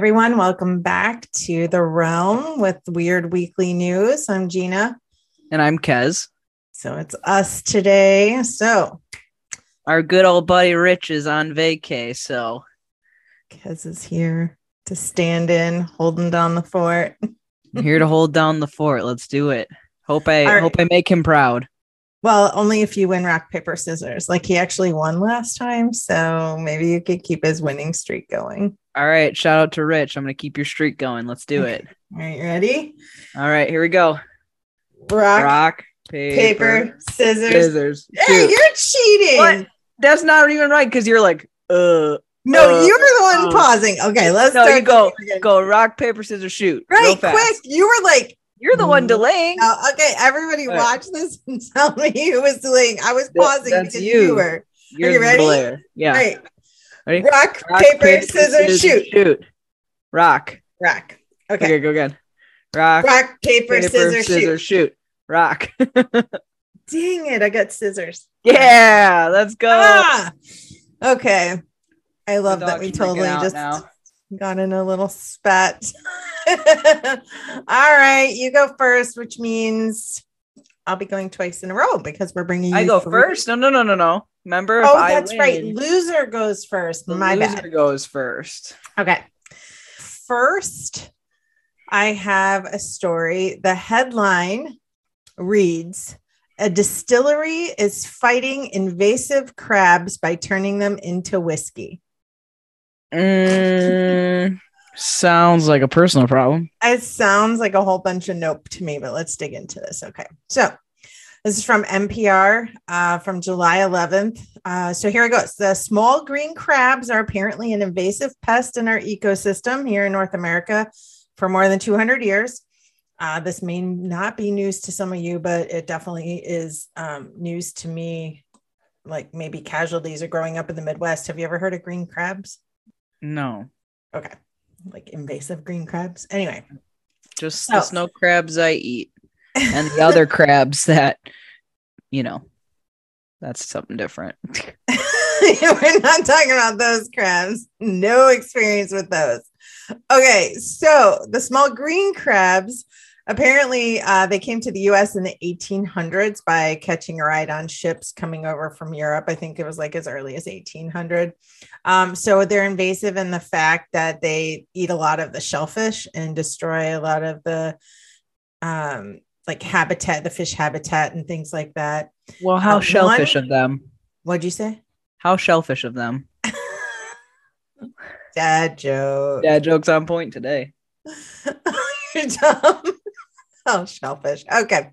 everyone, welcome back to the realm with weird weekly news. I'm Gina. And I'm Kez. So it's us today. So our good old buddy Rich is on vacay, so Kez is here to stand in, holding down the fort. here to hold down the fort. Let's do it. Hope I right. hope I make him proud. Well, only if you win rock, paper, scissors. Like he actually won last time. So maybe you could keep his winning streak going. All right. Shout out to Rich. I'm going to keep your streak going. Let's do it. All right. Ready? All right. Here we go. Rock, rock paper, paper scissors. Scissors. Hey, you're cheating. What? That's not even right because you're like, uh. No, uh, you were the one uh, pausing. Okay, let's no, you go. Go rock, paper, scissors, shoot. Right, quick. You were like, you're the one mm. delaying. Oh, okay, everybody right. watch this and tell me who was delaying. I was pausing because you. you were. You're Are you ready? Player. Yeah. Right. Ready? Rock, Rock paper, paper, scissors, scissors shoot. Shoot. Rock. Rock. Okay. Okay, go again. Rock. Rock, paper, paper scissors, scissors, shoot. shoot. Rock. Dang it, I got scissors. Yeah, let's go. Ah! Okay. I love that we totally just now. got in a little spat. All right, you go first, which means I'll be going twice in a row because we're bringing. I go three. first. No, no, no, no, no. Remember? Oh, that's win, right. Loser goes first. My loser bad. goes first. Okay. First, I have a story. The headline reads A distillery is fighting invasive crabs by turning them into whiskey. Mm, sounds like a personal problem. It sounds like a whole bunch of nope to me, but let's dig into this. Okay. So, this is from NPR uh, from July 11th. Uh, so here it goes. The small green crabs are apparently an invasive pest in our ecosystem here in North America for more than 200 years. Uh, this may not be news to some of you, but it definitely is um, news to me. Like maybe casualties are growing up in the Midwest. Have you ever heard of green crabs? No. Okay. Like invasive green crabs. Anyway, just the snow crabs I eat and the other crabs that, you know, that's something different. We're not talking about those crabs. No experience with those. Okay, so the small green crabs apparently uh, they came to the US in the 1800s by catching a ride on ships coming over from Europe. I think it was like as early as 1800. Um, so they're invasive in the fact that they eat a lot of the shellfish and destroy a lot of the um, like habitat, the fish habitat, and things like that. Well, how uh, shellfish one, of them? What'd you say? How shellfish of them? Dad joke. Dad jokes on point today. You're dumb. Oh, shellfish. Okay.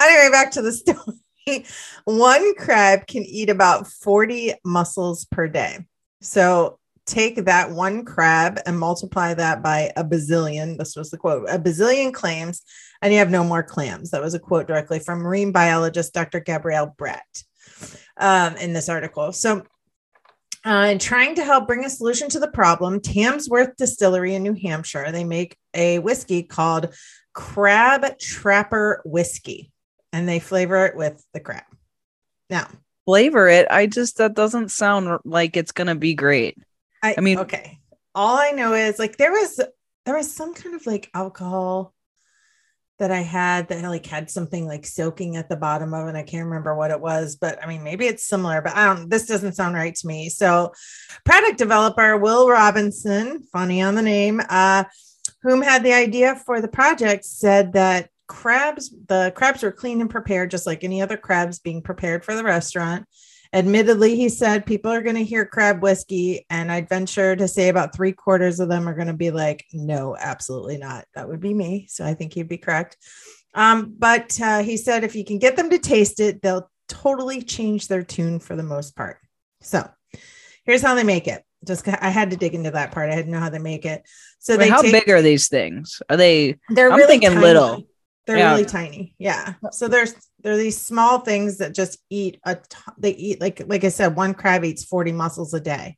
Anyway, back to the story. One crab can eat about 40 mussels per day. So take that one crab and multiply that by a bazillion. This was the quote a bazillion clams and you have no more clams. That was a quote directly from marine biologist Dr. Gabrielle Brett um, in this article. So, uh, trying to help bring a solution to the problem, Tamworth Distillery in New Hampshire, they make a whiskey called Crab Trapper Whiskey, and they flavor it with the crab. Now, flavor it. I just that doesn't sound like it's gonna be great. I, I mean, okay. All I know is like there was there was some kind of like alcohol that I had that like had something like soaking at the bottom of it. I can't remember what it was, but I mean, maybe it's similar, but I don't, this doesn't sound right to me. So, product developer Will Robinson, funny on the name, uh, whom had the idea for the project, said that crabs, the crabs were clean and prepared, just like any other crabs being prepared for the restaurant. Admittedly, he said people are going to hear crab whiskey, and I'd venture to say about three quarters of them are going to be like, no, absolutely not. That would be me. So I think he'd be correct. Um, but uh, he said if you can get them to taste it, they'll totally change their tune for the most part. So here's how they make it. Just I had to dig into that part. I didn't know how they make it. So Wait, they how take, big are these things? Are they? They're I'm really thinking tiny. little. They're yeah. really tiny. Yeah. So there's there are these small things that just eat a they eat like like I said one crab eats 40 mussels a day.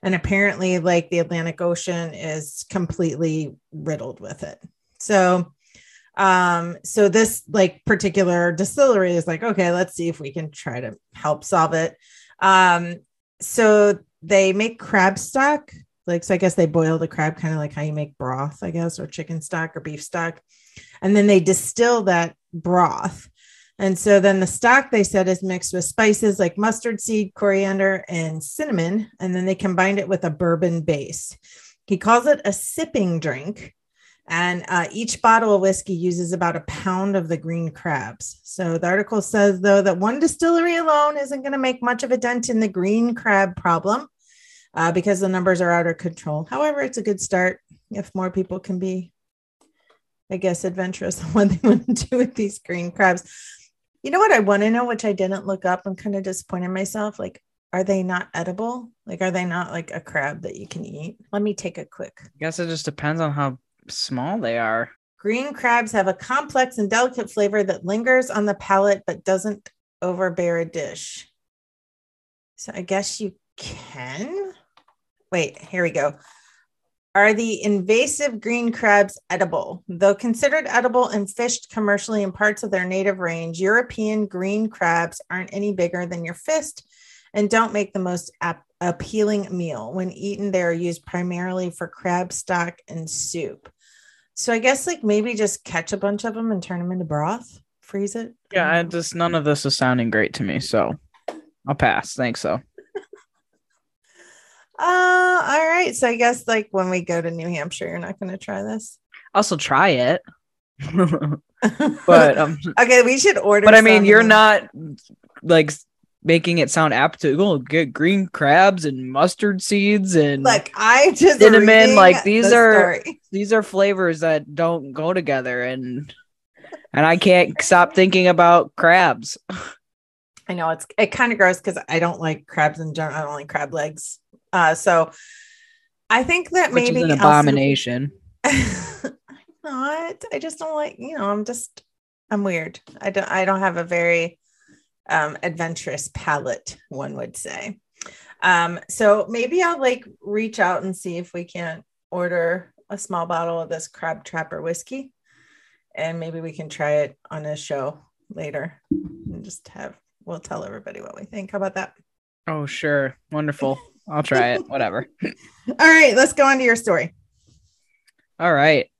And apparently like the Atlantic Ocean is completely riddled with it. So um so this like particular distillery is like okay, let's see if we can try to help solve it. Um so they make crab stock. Like, so I guess they boil the crab kind of like how you make broth, I guess, or chicken stock or beef stock. And then they distill that broth. And so then the stock they said is mixed with spices like mustard seed, coriander, and cinnamon. And then they combined it with a bourbon base. He calls it a sipping drink. And uh, each bottle of whiskey uses about a pound of the green crabs. So the article says, though, that one distillery alone isn't going to make much of a dent in the green crab problem uh, because the numbers are out of control. However, it's a good start if more people can be, I guess, adventurous on what they want to do with these green crabs. You know what I want to know, which I didn't look up. I'm kind of disappointed myself. Like, are they not edible? Like, are they not like a crab that you can eat? Let me take a quick. I guess it just depends on how small they are. Green crabs have a complex and delicate flavor that lingers on the palate but doesn't overbear a dish. So I guess you can. Wait, here we go. Are the invasive green crabs edible? Though considered edible and fished commercially in parts of their native range, European green crabs aren't any bigger than your fist and don't make the most ap- appealing meal. When eaten, they are used primarily for crab stock and soup. So I guess like maybe just catch a bunch of them and turn them into broth, freeze it. Yeah, I just none of this is sounding great to me, so I'll pass. Thanks, so. Uh, all right. So I guess like when we go to New Hampshire, you're not going to try this. Also, try it. but um, okay, we should order. But I mean, you're not like making it sound apt to go get green crabs and mustard seeds and like I just cinnamon. Like these the are story. these are flavors that don't go together, and and I can't stop thinking about crabs. I know it's it kind of gross because I don't like crabs in general. I don't like crab legs. Uh, so I think that Which maybe an abomination. not. I just don't like. You know, I'm just I'm weird. I don't. I don't have a very um, adventurous palate, one would say. Um, so maybe I'll like reach out and see if we can't order a small bottle of this crab trapper whiskey and maybe we can try it on a show later and just have we'll tell everybody what we think. How about that? Oh, sure. Wonderful. I'll try it. Whatever. All right, let's go on to your story. All right.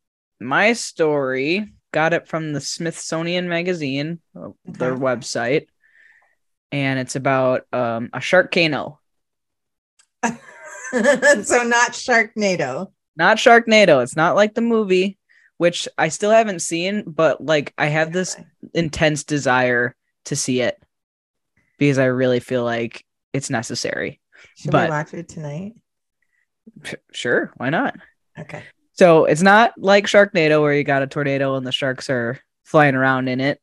My story got it from the Smithsonian Magazine, uh, their website and it's about um, a sharkcano. so not Sharknado. Not Sharknado. It's not like the movie, which I still haven't seen, but like I have this intense desire to see it because I really feel like it's necessary. Should but, we watch it tonight? Sure, why not? Okay. So it's not like Sharknado where you got a tornado and the sharks are flying around in it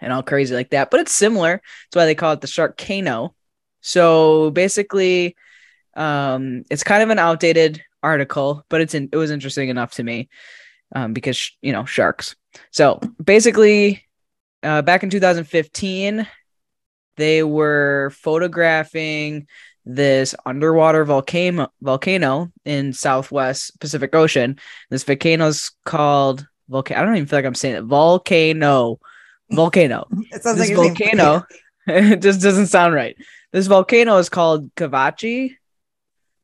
and all crazy like that. But it's similar. That's why they call it the Sharkcano. So basically, um, it's kind of an outdated article, but it's in, it was interesting enough to me um, because you know sharks. So basically, uh, back in 2015, they were photographing this underwater volcano volcano in Southwest Pacific Ocean. This volcano is called volcano. I don't even feel like I'm saying it. Volcano volcano. It sounds this like volcano. it just doesn't sound right. This volcano is called Kavachi.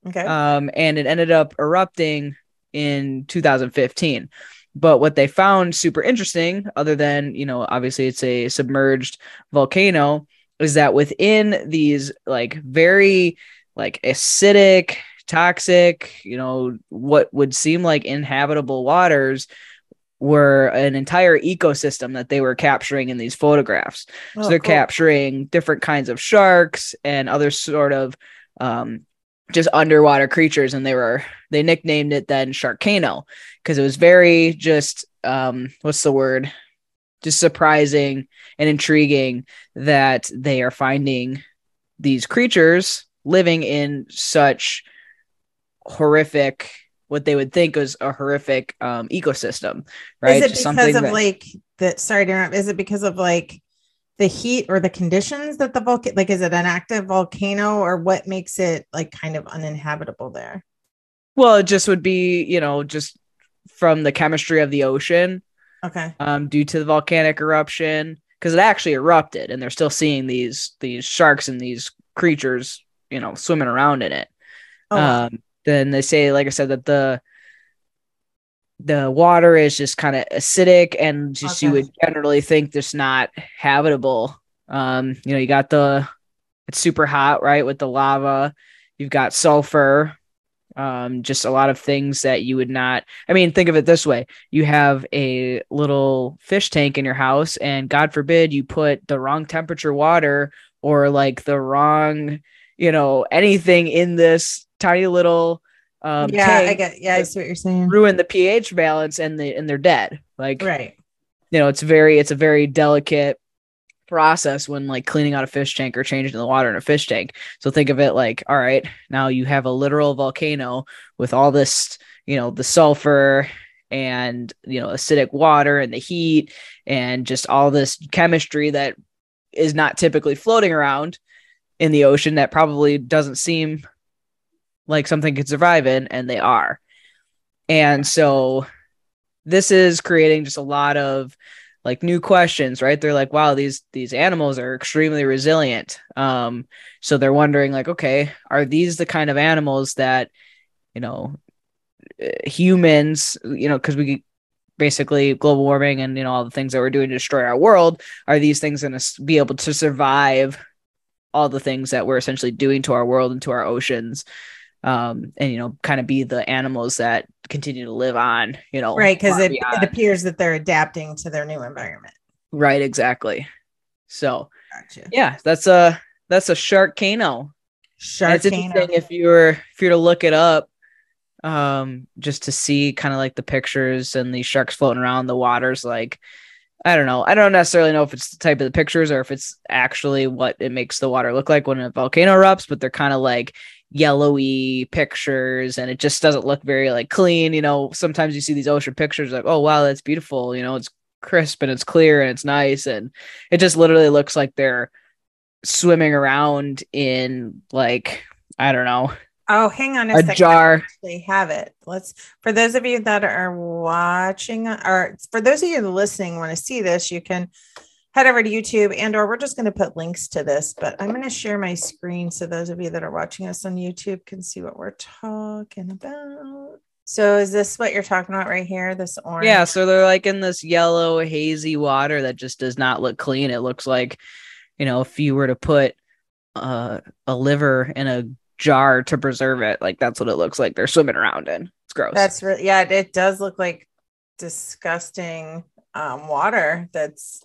Okay. Um, and it ended up erupting in 2015. But what they found super interesting, other than you know, obviously it's a submerged volcano, is that within these like very like acidic, toxic, you know, what would seem like inhabitable waters, were an entire ecosystem that they were capturing in these photographs. Oh, so they're cool. capturing different kinds of sharks and other sort of um, just underwater creatures, and they were they nicknamed it then Sharkcano because it was very just um, what's the word? Just surprising and intriguing that they are finding these creatures living in such horrific what they would think was a horrific um, ecosystem, right? Is it because of that- like that? Sorry to interrupt. Is it because of like the heat or the conditions that the volcano? Like, is it an active volcano, or what makes it like kind of uninhabitable there? Well, it just would be, you know, just from the chemistry of the ocean. Okay. Um, due to the volcanic eruption, because it actually erupted, and they're still seeing these these sharks and these creatures you know swimming around in it. Oh. Um, then they say, like I said, that the the water is just kind of acidic and just you would generally think this not habitable. Um, you know, you got the it's super hot, right? With the lava, you've got sulfur, um, just a lot of things that you would not. I mean, think of it this way: you have a little fish tank in your house, and God forbid you put the wrong temperature water or like the wrong, you know, anything in this tiny little um, yeah, I get. Yeah, I see what you're saying. ruin the pH balance and the and they're dead. Like Right. you know, it's very it's a very delicate process when like cleaning out a fish tank or changing the water in a fish tank. So think of it like, all right, now you have a literal volcano with all this, you know, the sulfur and you know acidic water and the heat and just all this chemistry that is not typically floating around in the ocean that probably doesn't seem like something could survive in and they are and so this is creating just a lot of like new questions right? They're like wow these these animals are extremely resilient. Um so they're wondering like okay are these the kind of animals that you know uh, humans you know because we basically global warming and you know all the things that we're doing to destroy our world are these things going to be able to survive all the things that we're essentially doing to our world and to our oceans um and you know kind of be the animals that continue to live on you know Right, because it, it appears that they're adapting to their new environment. right exactly so Gotcha. yeah that's a that's a sharkcano And it's interesting Sharkano. if you were if you were to look it up um just to see kind of like the pictures and these sharks floating around the waters like i don't know i don't necessarily know if it's the type of the pictures or if it's actually what it makes the water look like when a volcano erupts but they're kind of like yellowy pictures and it just doesn't look very like clean you know sometimes you see these ocean pictures like oh wow that's beautiful you know it's crisp and it's clear and it's nice and it just literally looks like they're swimming around in like I don't know Oh, hang on a, a second. I jar. actually have it. Let's for those of you that are watching or for those of you listening want to see this, you can head over to YouTube and or we're just going to put links to this, but I'm going to share my screen so those of you that are watching us on YouTube can see what we're talking about. So is this what you're talking about right here? This orange? Yeah, so they're like in this yellow hazy water that just does not look clean. It looks like you know if you were to put uh, a liver in a jar to preserve it, like that's what it looks like. They're swimming around in. It's gross. That's really yeah, it does look like disgusting um, water that's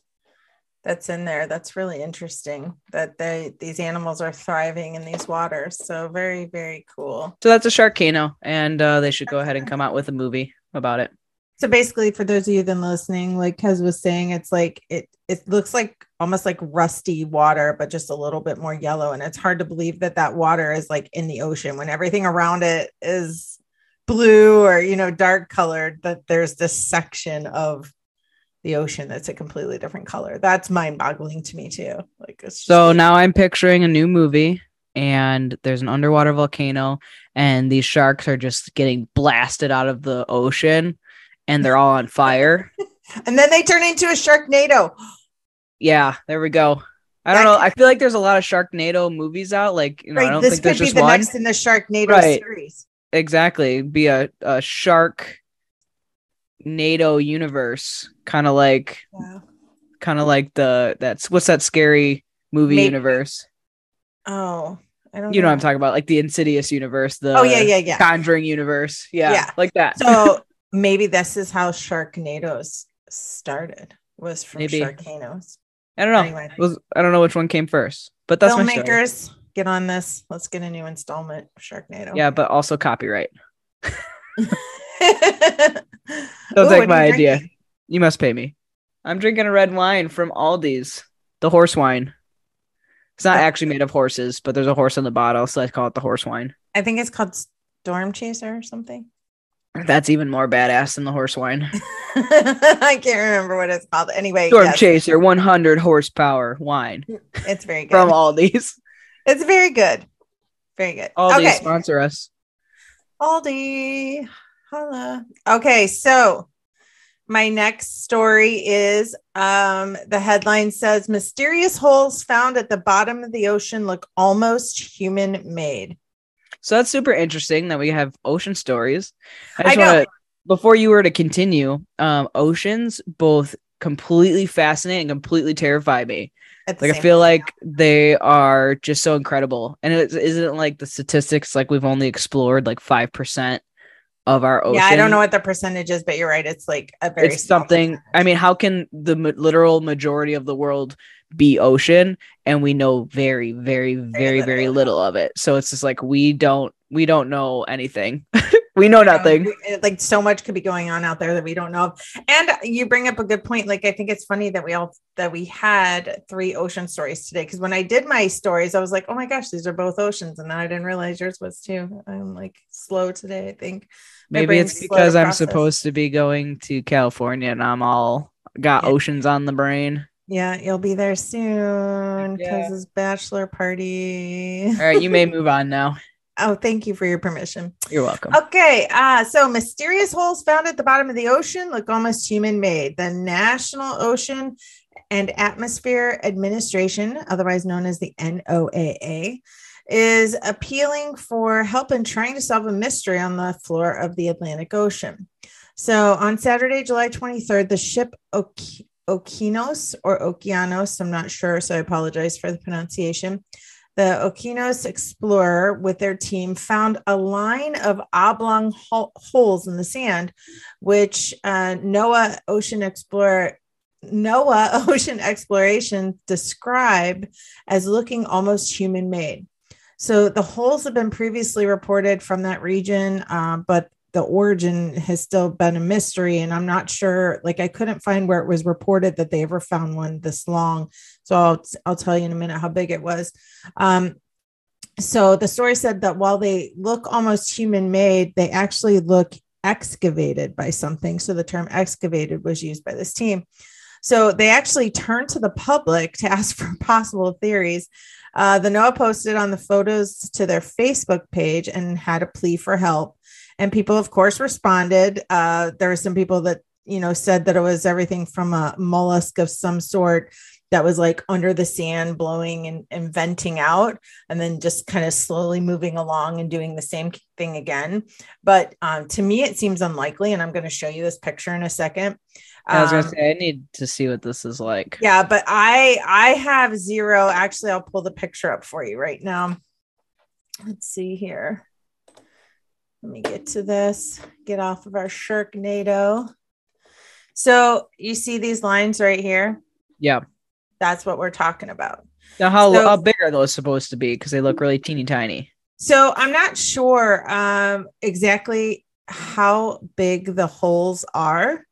that's in there. That's really interesting that they these animals are thriving in these waters. So very very cool. so that's a sharkano, and uh, they should go ahead and come out with a movie about it. So basically, for those of you that are listening, like Kez was saying, it's like it it looks like almost like rusty water, but just a little bit more yellow, and it's hard to believe that that water is like in the ocean when everything around it is blue or you know dark colored. That there's this section of the ocean that's a completely different color. That's mind boggling to me too. Like it's So now I'm picturing a new movie, and there's an underwater volcano, and these sharks are just getting blasted out of the ocean, and they're all on fire. and then they turn into a sharknado. yeah, there we go. I don't know. I feel like there's a lot of Sharknado movies out. Like, you know, I don't this think could there's be just the one. next in the Sharknado Right. series. Exactly, be a a shark NATO universe, kind of like, Wow. kind of like the that's what's that scary movie Maybe. universe? Oh, I don't You know what I'm talking about, like the Insidious universe, the Oh yeah, yeah, yeah. Conjuring universe. Yeah, Yeah. like that. So maybe this is how Sharknadoes started. Was from Maybe. Sharknadoes. I don't know. Anyway. Was- I don't know which one came first, but that's. Filmmakers, get on this. Let's get a new installment of Sharknado. Yeah, but also copyright. Don't take my idea. You must pay me. I'm drinking a red wine from Aldi's, the horse wine. It's not Oh. actually made of horses, but there's a horse in the bottle, so I call it the horse wine. I think it's called Storm Chaser or something. That's even more badass than the horse wine. I can't remember what it's called. Anyway, Storm yes, Chaser 100 horsepower wine it's very good. from Aldi's. it's very good. Very good. Aldi's okay. sponsor us. Aldi. Holla. Okay, so my next story is um, the headline says mysterious holes found at the bottom of the ocean look almost human made. So that's super interesting that we have ocean stories. I I know. want to, before you were to continue, um, oceans both completely fascinate and completely terrify me. Like I feel time. like they are just so incredible, and it isn't like the statistics like we've only explored like five percent of our ocean. yeah, I don't know what the percentage is, but you're right. It's like a very It's something. I mean, how can the ma- literal majority of the world be ocean, and we know very, very, very, very little. little of it? So it's just like we don't we don't know anything. we know Um, nothing. like so much could be going on out there that we don't know. of. And you bring up a good point. Like I think it's funny that we all that we had three ocean stories today. Because when I did my stories, I was like, oh my gosh, these are both oceans, and then I didn't realize yours was too. I'm like slow today. I think My Maybe it's because I'm supposed to be going to California and I'm all got Yeah. oceans on the brain. Yeah, you'll be there soon because Yeah. it's bachelor party. All right, you may move on now. Oh, thank you for your permission. You're welcome. Okay, uh, so mysterious holes found at the bottom of the ocean look almost human made. The National Ocean and Atmosphere Administration, otherwise known as the NOAA, is appealing for help in trying to solve a mystery on the floor of the Atlantic Ocean. So on Saturday, July 23rd, the ship Ok- Okinos or Okeanos, I'm not sure, so I apologize for the pronunciation. The Okinos Explorer, with their team, found a line of oblong hole- holes in the sand, which uh, NOAA Ocean Explorer NOAA Ocean Exploration described as looking almost human made. So the holes have been previously reported from that region, uh, but the origin has still been a mystery. And I'm not sure, like, I couldn't find where it was reported that they ever found one this long. So I'll, I'll tell you in a minute how big it was. Um, so the story said that while they look almost human made, they actually look excavated by something. So the term excavated was used by this team. So they actually turned to the public to ask for possible theories. Uh, the NOAA posted on the photos to their Facebook page and had a plea for help. And people, of course, responded. Uh, there were some people that, you know, said that it was everything from a mollusk of some sort that was like under the sand blowing and, and venting out and then just kind of slowly moving along and doing the same thing again. But um, to me it seems unlikely and i'm going to show you this picture in a second. I was gonna Um, say I need to see what this is like. yeah but i i have zero actually i'll pull the picture up for you right now. Let's see here. Let me get to this get off of our sharknado. So you see these lines right here? Yeah. That's what we're talking about Now how So- how big are those supposed to be? Because they look really teeny tiny. So I'm not sure um, exactly how big the holes are.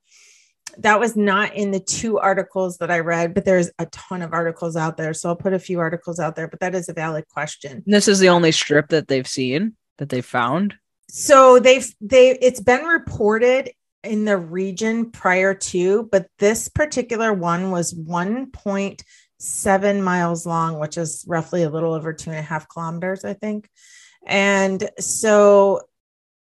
That was not in the two articles that I read, but there's a ton of articles out there. So I'll put a few articles out there, but that is a valid question. And this is the only strip that they've seen that they found. So they've they it's been reported in the region prior to, but this particular one was 1.7 miles long, which is roughly a little over two and a half kilometers, I think. And so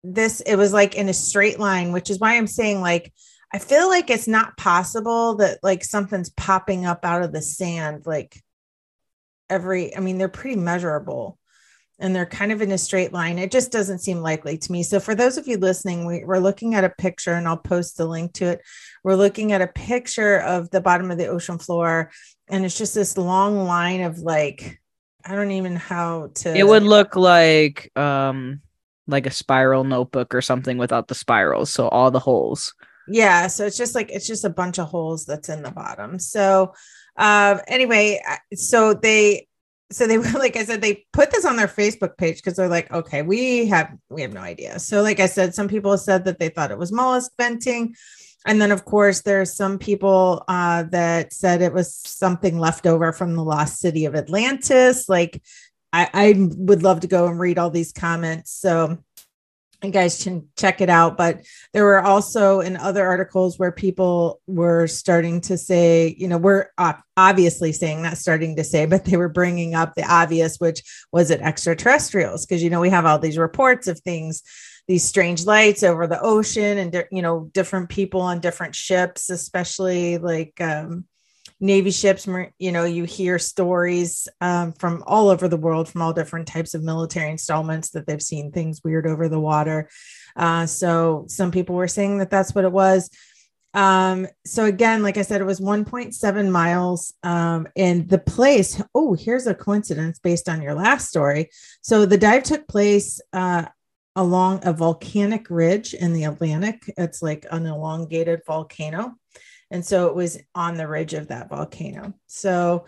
this it was like in a straight line, which is why I'm saying like I feel like it's not possible that like something's popping up out of the sand like every I mean they're pretty measurable and they're kind of in a straight line. It just doesn't seem likely to me. So, for those of you listening, we, we're looking at a picture, and I'll post the link to it. We're looking at a picture of the bottom of the ocean floor, and it's just this long line of like, I don't even know how to. It would look like um like a spiral notebook or something without the spirals, so all the holes. yeah so it's just like it's just a bunch of holes that's in the bottom so uh anyway so they so they were like i said they put this on their facebook page because they're like okay we have we have no idea. So like i said some people said that they thought it was mollusk venting. And then of course there's some people uh that said it was something left over from the lost city of atlantis. Like i i would love to go and read all these comments. So you guys can check it out but there were also in other articles where people were starting to say you know we're obviously saying not starting to say but they were bringing up the obvious which was it extraterrestrials? Because you know we have all these reports of things these strange lights over the ocean and you know different people on different ships especially like um navy ships you know you hear stories um, from all over the world from all different types of military installments that they've seen things weird over the water uh, so some people were saying that that's what it was um, so again, like I said, it was 1.7 miles. Um, and the place, oh, here's a coincidence based on your last story. So the dive took place uh, along a volcanic ridge in the Atlantic. It's like an elongated volcano. And so it was on the ridge of that volcano. So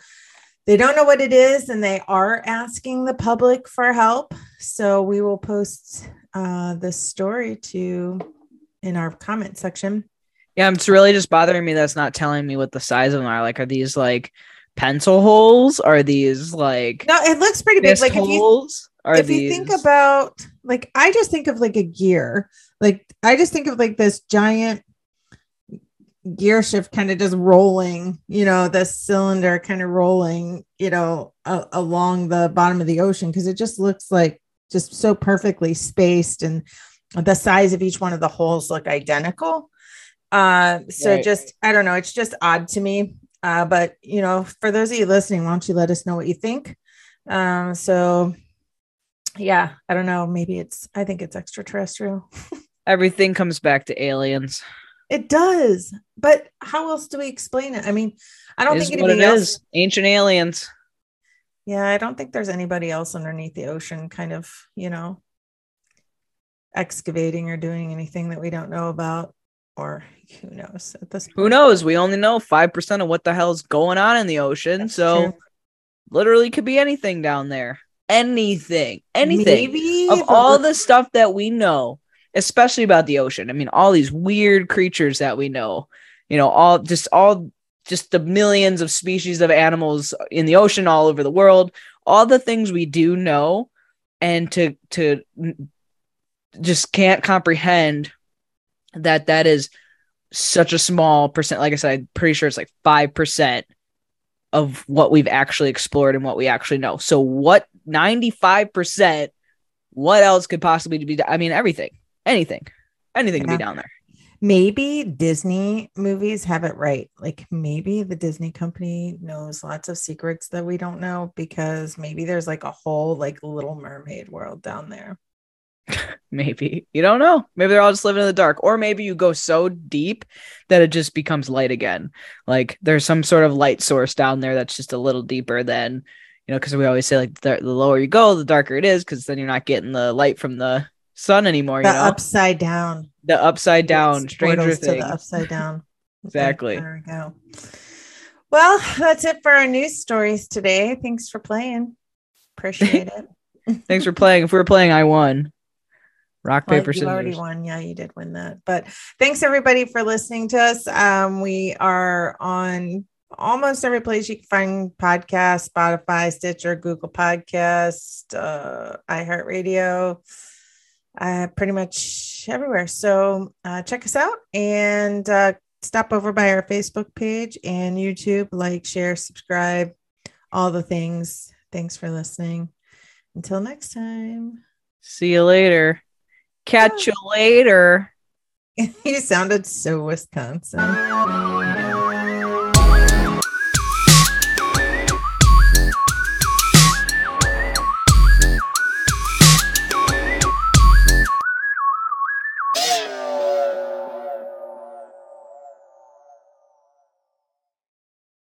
they don't know what it is and they are asking the public for help. So we will post uh, this story to in our comment section. Yeah, it's really just bothering me that's not telling me what the size of them are. Like, are these like pencil holes? Are these like no? It looks pretty big. Like holes. If you, are if these... you think about like, I just think of like a gear. Like I just think of like this giant gear shift kind of just rolling. You know, the cylinder kind of rolling. You know, a- along the bottom of the ocean because it just looks like just so perfectly spaced and the size of each one of the holes look identical uh, so right. just I don't know, it's just odd to me. Uh, but you know, for those of you listening, why don't you let us know what you think? Um, so yeah, I don't know. Maybe it's I think it's extraterrestrial. Everything comes back to aliens. It does, but how else do we explain it? I mean, I don't think anything else. Is. Ancient aliens. Yeah, I don't think there's anybody else underneath the ocean, kind of, you know, excavating or doing anything that we don't know about or who knows at this point. Who knows? We only know 5% of what the hell's going on in the ocean. That's so true. literally could be anything down there. Anything. Anything. Maybe of all the stuff that we know, especially about the ocean. I mean, all these weird creatures that we know, you know, all just all just the millions of species of animals in the ocean all over the world, all the things we do know and to to just can't comprehend that that is such a small percent. Like I said, I'm pretty sure it's like 5% of what we've actually explored and what we actually know. So, what 95%, what else could possibly be? I mean, everything, anything, anything yeah. can be down there. Maybe Disney movies have it right. Like maybe the Disney company knows lots of secrets that we don't know because maybe there's like a whole like little mermaid world down there. maybe you don't know maybe they're all just living in the dark or maybe you go so deep that it just becomes light again like there's some sort of light source down there that's just a little deeper than you know because we always say like the, the, lower you go the darker it is because then you're not getting the light from the sun anymore the you know? upside down. The upside down it's stranger thing the upside down. Exactly. there we go. Well that's it for our news stories today. Thanks for playing. Appreciate it. Thanks for playing. If we were playing i won. Rock, well, paper, scissors. Already won. Yeah, you did win that. But thanks everybody for listening to us. Um, we are on almost every place you can find podcasts, Spotify, Stitcher, Google Podcast, uh, iHeartRadio, uh, pretty much everywhere. So uh, check us out and uh, stop over by our Facebook page and YouTube, like, share, subscribe, all the things. Thanks for listening. Until next time. See you later. Catch you later. you sounded so Wisconsin.